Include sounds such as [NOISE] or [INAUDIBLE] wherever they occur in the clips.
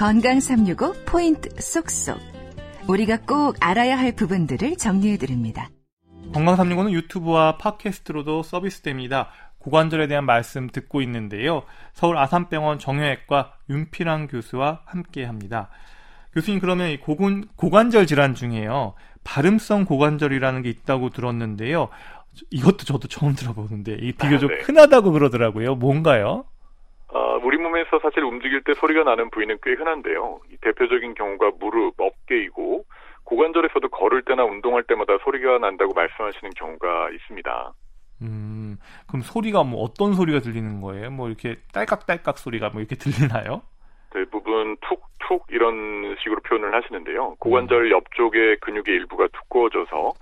건강 365 포인트 쏙쏙. 우리가 꼭 알아야 할 부분들을 정리해 드립니다. 건강 365는 유튜브와 팟캐스트로도 서비스됩니다. 고관절에 대한 말씀 듣고 있는데요. 서울 아산병원 정형외과 윤필환 교수와 함께 합니다. 교수님 그러면 이 고관, 고관절 질환 중에요. 발음성 고관절이라는 게 있다고 들었는데요. 이것도 저도 처음 들어보는데 이 비교적 아, 네. 흔하다고 그러더라고요. 뭔가요? 어, 우리 몸에서 사실 움직일 때 소리가 나는 부위는 꽤 흔한데요. 대표적인 경우가 무릎, 어깨이고 고관절에서도 걸을 때나 운동할 때마다 소리가 난다고 말씀하시는 경우가 있습니다. 음, 그럼 소리가 뭐 어떤 소리가 들리는 거예요? 뭐 이렇게 딸깍딸깍 소리가 뭐 이렇게 들리나요? 대부분 툭툭 이런 식으로 표현을 하시는데요. 고관절 음. 옆쪽의 근육의 일부가 두꺼워져서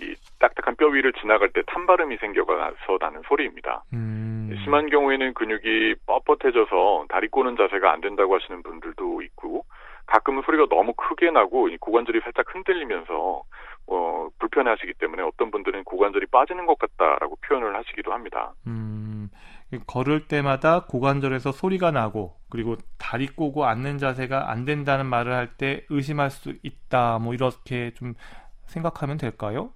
이 딱딱한 뼈 위를 지나갈 때 탄바람이 생겨서 나는 소리입니다. 음. 심한 경우에는 근육이 뻣뻣해져서 다리 꼬는 자세가 안 된다고 하시는 분들도 있고 가끔은 소리가 너무 크게 나고 고관절이 살짝 흔들리면서 어, 불편해하시기 때문에 어떤 분들은 고관절이 빠지는 것 같다라고 표현을 하시기도 합니다. 음, 걸을 때마다 고관절에서 소리가 나고 그리고 다리 꼬고 앉는 자세가 안 된다는 말을 할 때 의심할 수 있다. 뭐 이렇게 좀 생각하면 될까요?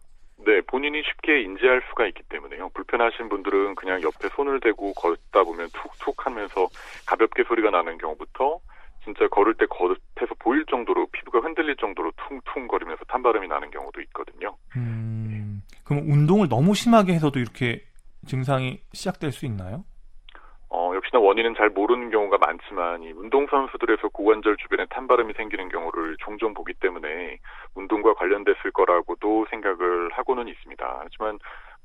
네, 본인이 쉽게 인지할 수가 있기 때문에요. 불편하신 분들은 그냥 옆에 손을 대고 걷다 보면 툭툭 하면서 가볍게 소리가 나는 경우부터 진짜 걸을 때 겉에서 보일 정도로 피부가 흔들릴 정도로 퉁퉁거리면서 탄바람이 나는 경우도 있거든요. 음, 그럼 운동을 너무 심하게 해서도 이렇게 증상이 시작될 수 있나요? 어, 역시나 원인은 잘 모르는 경우가 많지만 이 운동선수들에서 고관절 주변에 탄바람이 생기는 경우를 종종 보기 때문에 운동과 관련됐을 거라고도 생각을 하고는 있습니다. 하지만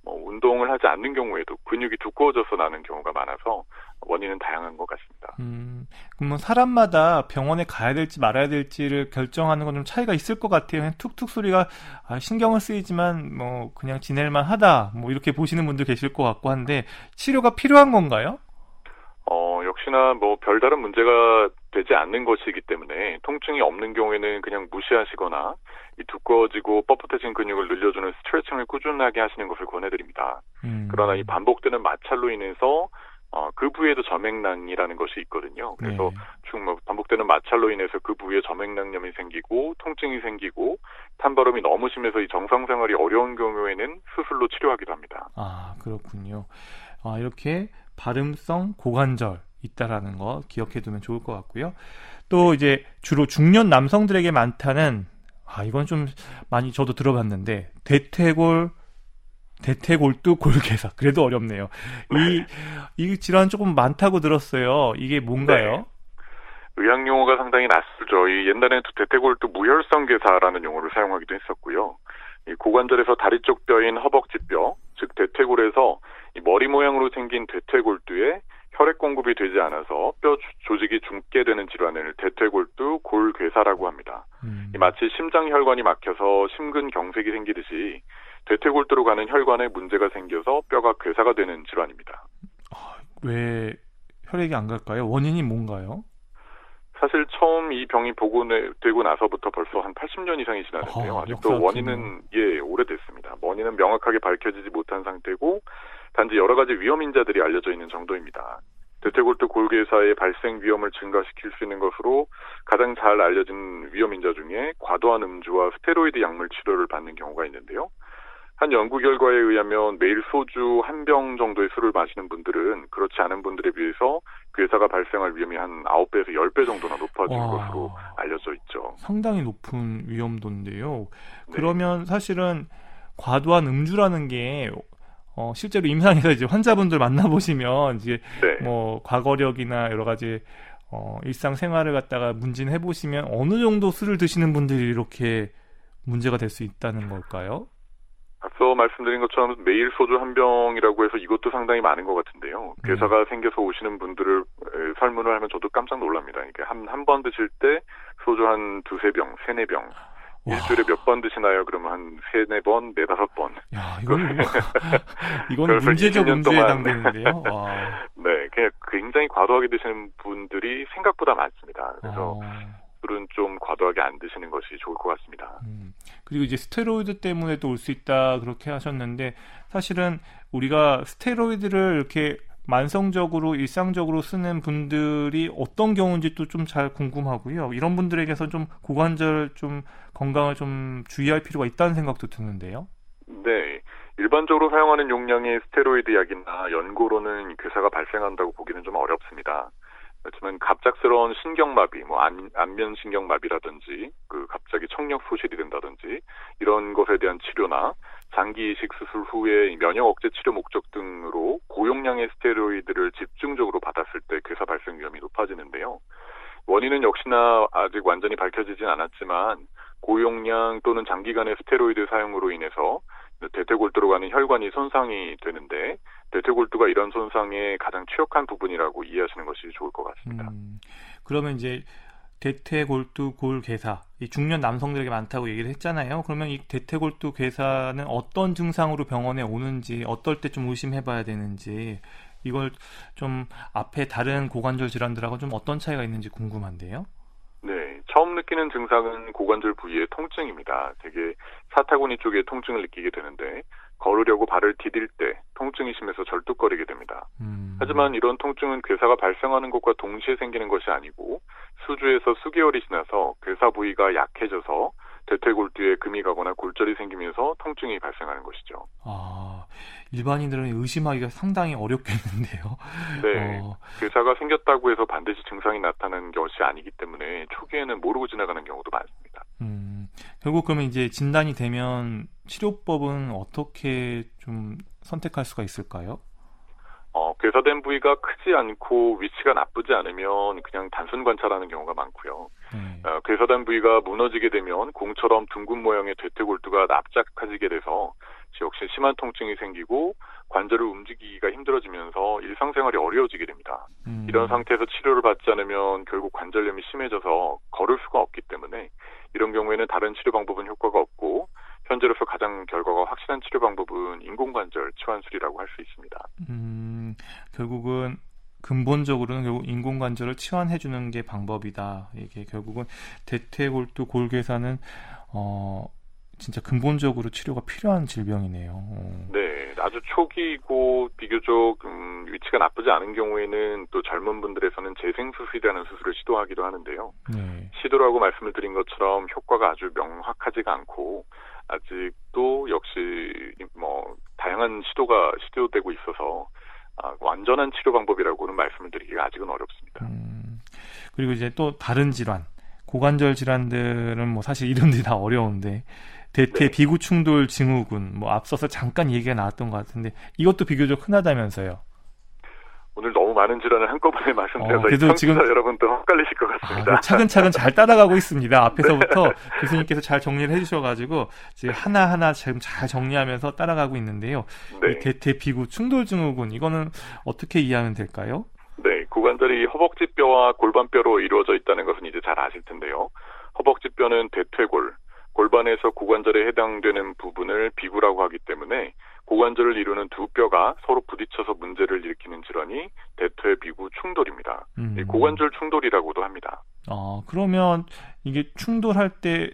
뭐 운동을 하지 않는 경우에도 근육이 두꺼워져서 나는 경우가 많아서 원인은 다양한 것 같습니다. 음, 그러면 뭐 사람마다 병원에 가야 될지 말아야 될지를 결정하는 건 좀 차이가 있을 것 같아요. 그냥 툭툭 소리가 아, 신경을 쓰이지만 뭐 그냥 지낼만 하다 뭐 이렇게 보시는 분들 계실 것 같고 한데 치료가 필요한 건가요? 어, 역시나 뭐 별다른 문제가 되지 않는 것이기 때문에 통증이 없는 경우에는 그냥 무시하시거나 이 두꺼워지고 뻣뻣해진 근육을 늘려주는 스트레칭을 꾸준하게 하시는 것을 권해드립니다. 음. 그러나 이 반복되는 마찰로 인해서 어, 그 부위에도 점액낭이라는 것이 있거든요. 그래서 네. 뭐 반복되는 마찰로 인해서 그 부위에 점액낭염이 생기고 통증이 생기고 탄바람이 너무 심해서 이 정상 생활이 어려운 경우에는 수술로 치료하기도 합니다. 아 그렇군요. 아, 이렇게 발음성 고관절 있다라는 거 기억해 두면 좋을 것 같고요. 또 이제 주로 중년 남성들에게 많다는 아 이건 좀 많이 저도 들어봤는데 대퇴골 대퇴골두 골개사 그래도 어렵네요. 이이 질환 조금 많다고 들었어요. 이게 뭔가요? 네. 의학 용어가 상당히 낯설죠. 이 옛날에는 대퇴골두 무혈성 괴사라는 용어를 사용하기도 했었고요. 이 고관절에서 다리 쪽 뼈인 허벅지 뼈, 즉 대퇴골에서 이 머리 모양으로 생긴 대퇴골두에 혈액 공급이 되지 않아서 뼈 조직이 죽게 되는 질환을 대퇴골두 골괴사라고 합니다. 음. 마치 심장 혈관이 막혀서 심근경색이 생기듯이 대퇴골두로 가는 혈관에 문제가 생겨서 뼈가 괴사가 되는 질환입니다. 아, 왜 혈액이 안 갈까요? 원인이 뭔가요? 사실 처음 이 병이 보고되고 나서부터 벌써 한 80년 이상이 지났는데요. 아, 직도 원인은 예 오래됐습니다. 원인은 명확하게 밝혀지지 못한 상태고 단지 여러 가지 위험 인자들이 알려져 있는 정도입니다. 대퇴골두 골괴사의 발생 위험을 증가시킬 수 있는 것으로 가장 잘 알려진 위험 인자 중에 과도한 음주와 스테로이드 약물 치료를 받는 경우가 있는데요. 한 연구 결과에 의하면 매일 소주 한 병 정도의 술을 마시는 분들은 그렇지 않은 분들에 비해서 괴사가 발생할 위험이 한 9배에서 10배 정도나 높아진 와, 것으로 알려져 있죠. 상당히 높은 위험도인데요. 네. 그러면 사실은 과도한 음주라는 게 어, 실제로 임상에서 이제 환자분들 만나보시면 이제 네. 뭐 과거력이나 여러 가지 어, 일상 생활을 갖다가 문진해 보시면 어느 정도 술을 드시는 분들이 이렇게 문제가 될 수 있다는 걸까요? 앞서 말씀드린 것처럼 매일 소주 한 병이라고 해서 이것도 상당히 많은 것 같은데요. 괴사가 네. 생겨서 오시는 분들을 설문을 하면 저도 깜짝 놀랍니다. 이게 한 한 번 드실 때 소주 한 두세 병, 세네 병 일주일에 몇 번 드시나요? 그러면 한 세네 번, 네 다섯 번. 야, [LAUGHS] 이건 [LAUGHS] 이건 문제적 문제에 해당되는데요. [LAUGHS] 네, 그냥 굉장히 과도하게 드시는 분들이 생각보다 많습니다. 그래서 아. 술은 좀 과도하게 안 드시는 것이 좋을 것 같습니다. 음, 그리고 이제 스테로이드 때문에도 올수 있다 그렇게 하셨는데 사실은 우리가 스테로이드를 이렇게 만성적으로 일상적으로 쓰는 분들이 어떤 경우인지 또 좀 잘 궁금하고요. 이런 분들에게서 좀 고관절 좀 건강을 좀 주의할 필요가 있다는 생각도 드는데요. 네. 일반적으로 사용하는 용량의 스테로이드 약이나 연고로는 괴사가 발생한다고 보기는 좀 어렵습니다. 그렇지만 갑작스러운 신경마비, 뭐 안, 안면 신경마비라든지 그 갑자기 청력 소실이 된다든지 이런 것에 대한 치료나 장기 이식 수술 후에 면역 억제 치료 목적 등으로 고용량의 스테로이드를 집중적으로 받았을 때 괴사 발생 위험이 높아지는데요. 원인은 역시나 아직 완전히 밝혀지진 않았지만 고용량 또는 장기간의 스테로이드 사용으로 인해서 대퇴골두로 가는 혈관이 손상이 되는데 대퇴골두가 이런 손상의 가장 취약한 부분이라고 이해하시는 것이 좋을 것 같습니다. 음, 그러면 이제 대퇴골두 골괴사 이 중년 남성들에게 많다고 얘기를 했잖아요. 그러면 이 대퇴골두 괴사는 어떤 증상으로 병원에 오는지 어떨 때 좀 의심해봐야 되는지 이걸 좀 앞에 다른 고관절 질환들하고 좀 어떤 차이가 있는지 궁금한데요. 네, 처음 느끼는 증상은 고관절 부위의 통증입니다. 되게 사타구니 쪽에 통증을 느끼게 되는데 걸으려고 발을 디딜 때 통증이 심해서 절뚝거리게 됩니다. 음. 하지만 이런 통증은 괴사가 발생하는 것과 동시에 생기는 것이 아니고 수주에서 수개월이 지나서 괴사 부위가 약해져서 대퇴골두에 금이 가거나 골절이 생기면서 통증이 발생하는 것이죠. 아, 일반인들은 의심하기가 상당히 어렵겠는데요. 네. 어... 괴사가 생겼다고 해서 반드시 증상이 나타나는 것이 아니기 때문에 초기에는 모르고 지나가는 경우도 많습니다. 음, 결국 그러면 이제 진단이 되면 치료법은 어떻게 좀 선택할 수가 있을까요? 어, 괴사된 부위가 크지 않고 위치가 나쁘지 않으면 그냥 단순 관찰하는 경우가 많고요. 음. 어, 괴사된 부위가 무너지게 되면 공처럼 둥근 모양의 대퇴골두가 납작해지게 돼서 역시 심한 통증이 생기고 관절을 움직이기가 힘들어지면서 일상생활이 어려워지게 됩니다. 음. 이런 상태에서 치료를 받지 않으면 결국 관절염이 심해져서 걸을 수가 없기 때문에 이런 경우에는 다른 치료 방법은 효과가 없고 현재로서 가장 결과가 확실한 치료 방법은 인공관절 치환술이라고 할 수 있습니다. 음, 결국은 근본적으로는 결국 인공관절을 치환해주는 게 방법이다. 이게 결국은 대퇴골두 골괴사는 어 진짜 근본적으로 치료가 필요한 질병이네요. 어. 네, 아주 초기이고 비교적 음, 위치가 나쁘지 않은 경우에는 또 젊은 분들에서는 재생 수술이라는 수술을 시도하기도 하는데요. 네. 시도라고 말씀을 드린 것처럼 효과가 아주 명확하지가 않고 아직도 역시 뭐 다양한 시도가 시도되고 있어서 아, 완전한 치료 방법이라고는 말씀을 드리기가 아직은 어렵습니다. 음, 그리고 이제 또 다른 질환, 고관절 질환들은 뭐 사실 이름들이 다 어려운데 대퇴 네. 비구 충돌 증후군 뭐 앞서서 잠깐 얘기가 나왔던 것 같은데 이것도 비교적 흔하다면서요. 오늘 너무 많은 질환을 한꺼번에 말씀드려서 어, 그래도 지금 여러분도 헷갈리실 것 같습니다. 아, 차근차근 잘 따라가고 있습니다. [LAUGHS] 앞에서부터 네. 교수님께서 잘 정리를 해주셔가지고 지금 하나 하나 지금 잘 정리하면서 따라가고 있는데요. 네. 이 대퇴 비구 충돌 증후군 이거는 어떻게 이해하면 될까요? 네, 고관절이 허벅지뼈와 골반뼈로 이루어져 있다는 것은 이제 잘 아실 텐데요. 허벅지뼈는 대퇴골, 골반에서 고관절에 해당되는 부분을 비구라고 하기 때문에 고관절을 이루는 두 뼈가 서로 부딪혀서 문제를 일으키는 질환이 대퇴 비구 충돌입니다. 음. 고관절 충돌이라고도 합니다. 아, 그러면 이게 충돌할 때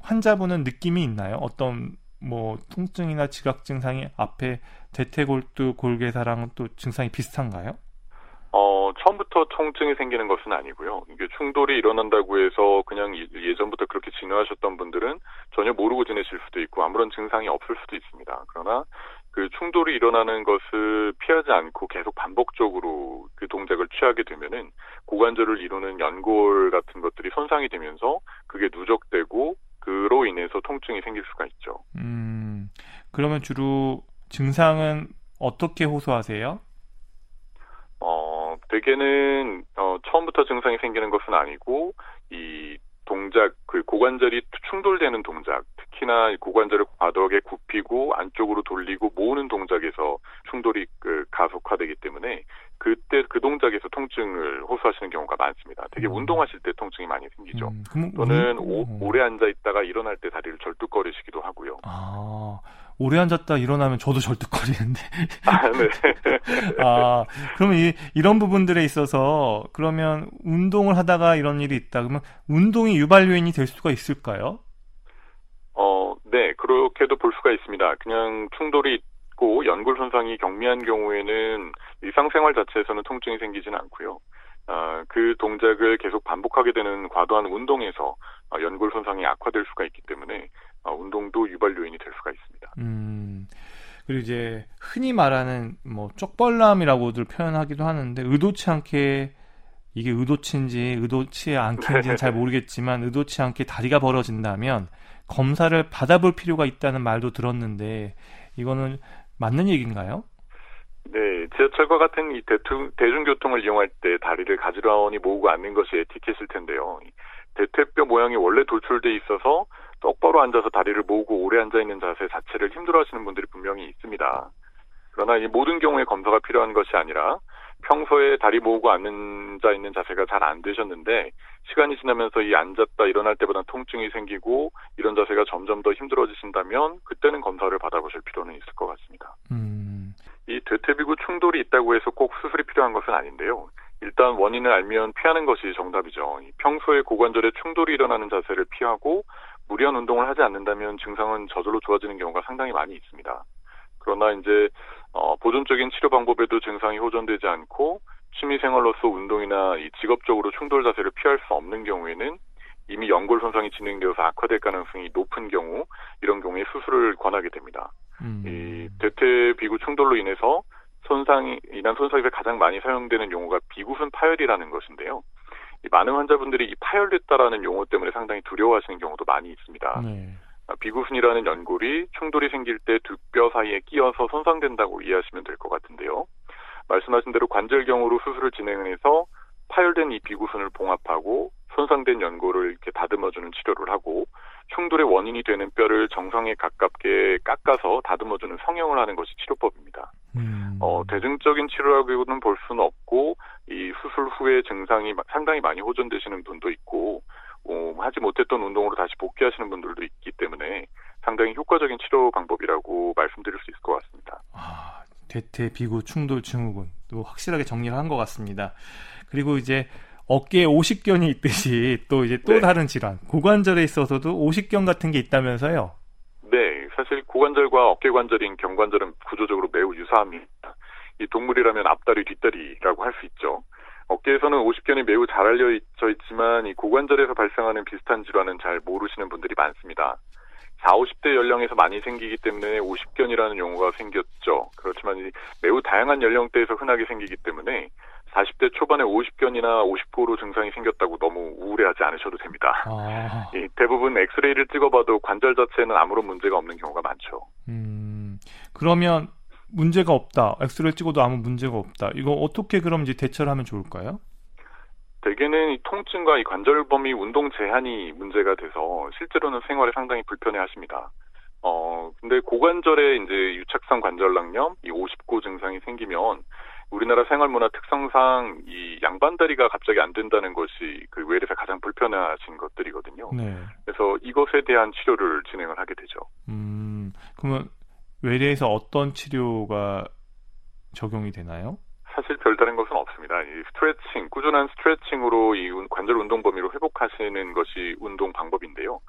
환자분은 느낌이 있나요? 어떤 뭐 통증이나 지각 증상이 앞에 대퇴골두 골괴사랑 또 증상이 비슷한가요? 어, 처음부터 통증이 생기는 것은 아니고요. 이게 충돌이 일어난다고 해서 그냥 예전부터 그렇게 진화하셨던 분들은 전혀 모르고 지내실 수도 있고 아무런 증상이 없을 수도 있습니다. 그러나 그 충돌이 일어나는 것을 피하지 않고 계속 반복적으로 그 동작을 취하게 되면은 고관절을 이루는 연골 같은 것들이 손상이 되면서 그게 누적되고 그로 인해서 통증이 생길 수가 있죠. 음, 그러면 주로 증상은 어떻게 호소하세요? 대개는 어, 처음부터 증상이 생기는 것은 아니고 이 동작 그 고관절이 충돌되는 동작 특히나 고관절을 과도하게 굽히고 안쪽으로 돌리고 모으는 동작에서 충돌이 그 가속화되기 때문에 그때 그 동작에서 통증을 호소하시는 경우가 많습니다. 되게 음. 운동하실 때 통증이 많이 생기죠. 음, 또는 오, 오래 앉아 있다가 일어날 때 다리를 절뚝거리시기도 하고요. 아. 오래 앉았다 일어나면 저도 절뚝거리는데. 아, 네. [LAUGHS] 아, 그러면 이, 이런 부분들에 있어서 그러면 운동을 하다가 이런 일이 있다. 그러면 운동이 유발 요인이 될 수가 있을까요? 어, 네. 그렇게도 볼 수가 있습니다. 그냥 충돌이 짧고 연골 손상이 경미한 경우에는 일상생활 자체에서는 통증이 생기지는 않고요. 어, 그 동작을 계속 반복하게 되는 과도한 운동에서 어, 연골 손상이 악화될 수가 있기 때문에 어, 운동도 유발 요인이 될 수가 있습니다. 음, 그리고 이제 흔히 말하는 뭐 쪽벌남이라고들 표현하기도 하는데 의도치 않게 이게 의도치인지 의도치 않게인지는 [LAUGHS] 잘 모르겠지만 의도치 않게 다리가 벌어진다면 검사를 받아볼 필요가 있다는 말도 들었는데 이거는 맞는 얘기인가요? 네, 지하철과 같은 이 대중, 대중교통을 이용할 때 다리를 가지런히 모으고 앉는 것이 에티켓일 텐데요. 대퇴뼈 모양이 원래 돌출돼 있어서 똑바로 앉아서 다리를 모으고 오래 앉아 있는 자세 자체를 힘들어하시는 분들이 분명히 있습니다. 그러나 이 모든 경우에 검사가 필요한 것이 아니라 평소에 다리 모으고 앉아 있는 자세가 잘 안 되셨는데 시간이 지나면서 이 앉았다 일어날 때보다 통증이 생기고 이런 자세가 점점 더 힘들어지신다면 그때는 검사를 받아보실 필요는 있을 것 같습니다. 음. 이 대퇴비구 충돌이 있다고 해서 꼭 수술이 필요한 것은 아닌데요. 일단 원인을 알면 피하는 것이 정답이죠. 평소에 고관절에 충돌이 일어나는 자세를 피하고 무리한 운동을 하지 않는다면 증상은 저절로 좋아지는 경우가 상당히 많이 있습니다. 그러나 이제 어, 보존적인 치료 방법에도 증상이 호전되지 않고 취미 생활로서 운동이나 이 직업적으로 충돌 자세를 피할 수 없는 경우에는 이미 연골 손상이 진행되어서 악화될 가능성이 높은 경우 이런 경우에 수술을 권하게 됩니다. 음. 이 대퇴 비구 충돌로 인해서 손상이 이난 손상에서 가장 많이 사용되는 용어가 비구순 파열이라는 것인데요. 많은 환자분들이 이 파열됐다라는 용어 때문에 상당히 두려워하시는 경우도 많이 있습니다. 네. 아, 비구순이라는 연골이 충돌이 생길 때 두 뼈 사이에 끼어서 손상된다고 이해하시면 될 것 같은데요. 말씀하신 대로 관절경으로 수술을 진행해서 파열된 이 비구순을 봉합하고 손상된 연골을 이렇게 다듬어주는 치료를 하고 충돌의 원인이 되는 뼈를 정상에 가깝게 깎아서 다듬어주는 성형을 하는 것이 치료법입니다. 음. 어, 대중적인 치료라고는 볼 수는 없고 이 수술 후에 증상이 상당히 많이 호전되시는 분도 있고 어, 하지 못했던 운동으로 다시 복귀하시는 분들도 있기 때문에 상당히 효과적인 치료 방법이라고 말씀드릴 수 있을 것 같습니다. 아, 대퇴 비구 충돌 증후군 또 확실하게 정리를 한 것 같습니다. 그리고 이제 어깨에 오십견이 있듯이 또 이제 또 네. 다른 질환 고관절에 있어서도 오십견 같은 게 있다면서요? 네, 사실 고관절과 어깨 관절인 경관절은 구조적으로 매우 유사합니다. 이 동물이라면 앞다리 뒷다리라고 할 수 있죠. 어깨에서는 오십견이 매우 잘 알려져 있지만 이 고관절에서 발생하는 비슷한 질환은 잘 모르시는 분들이 많습니다. 4, 50대 연령에서 많이 생기기 때문에 오십견이라는 용어가 생겼죠. 그렇지만 매우 다양한 연령대에서 흔하게 생기기 때문에 40대 초반에 50견이나 50고로 증상이 생겼다고 너무 우울해하지 않으셔도 됩니다. 아. 대부분 엑스레이를 찍어봐도 관절 자체는 아무런 문제가 없는 경우가 많죠. 음, 그러면 문제가 없다. 엑스레이 찍어도 아무 문제가 없다. 이거 어떻게 그럼 이제 대처를 하면 좋을까요? 대개는 이 통증과 이 관절 범위 운동 제한이 문제가 돼서 실제로는 생활에 상당히 불편해 하십니다. 어, 근데 고관절에 이제 유착성 관절낭염, 이 50고 증상이 생기면 우리나라 생활문화 특성상 이 양반다리가 갑자기 안 된다는 것이 그 외래에서 가장 불편하신 것들이거든요. 네. 그래서 이것에 대한 치료를 진행을 하게 되죠. 음, 그러면 외래에서 어떤 치료가 적용이 되나요? 사실 별다른 것은 없습니다. 이 스트레칭, 꾸준한 스트레칭으로 이 관절 운동 범위를 회복하시는 것이 운동 방법인데요.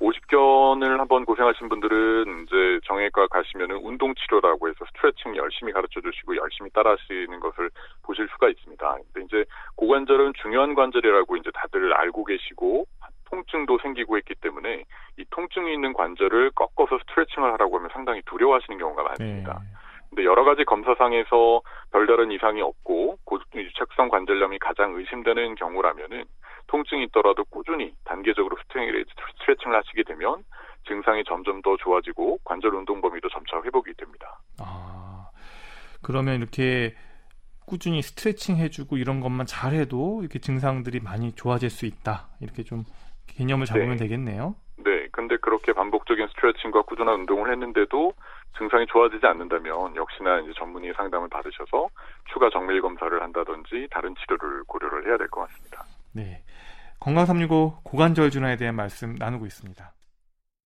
50견을 한번 고생하신 분들은 이제 정형외과 가시면은 운동 치료라고 해서 스트레칭 열심히 가르쳐 주시고 열심히 따라 하시는 것을 보실 수가 있습니다. 근데 이제 고관절은 중요한 관절이라고 이제 다들 알고 계시고 통증도 생기고 있기 때문에 이 통증이 있는 관절을 꺾어서 스트레칭을 하라고 하면 상당히 두려워하시는 경우가 많습니다. 네. 근데 여러 가지 검사상에서 별다른 이상이 없고 유착성 관절염이 가장 의심되는 경우라면은 통증이 있더라도 꾸준히 단계적으로 스트레칭을 하시게 되면 증상이 점점 더 좋아지고 관절 운동 범위도 점차 회복이 됩니다. 아, 그러면 이렇게 꾸준히 스트레칭 해주고 이런 것만 잘해도 이렇게 증상들이 많이 좋아질 수 있다. 이렇게 좀 개념을 잡으면 네. 되겠네요. 네, 근데 그렇게 반복적인 스트레칭과 꾸준한 운동을 했는데도 증상이 좋아지지 않는다면 역시나 이제 전문의 상담을 받으셔서 추가 정밀 검사를 한다든지 다른 치료를 고려를 해야 될 것 같습니다. 네. 건강365 고관절 질환에 대한 말씀 나누고 있습니다.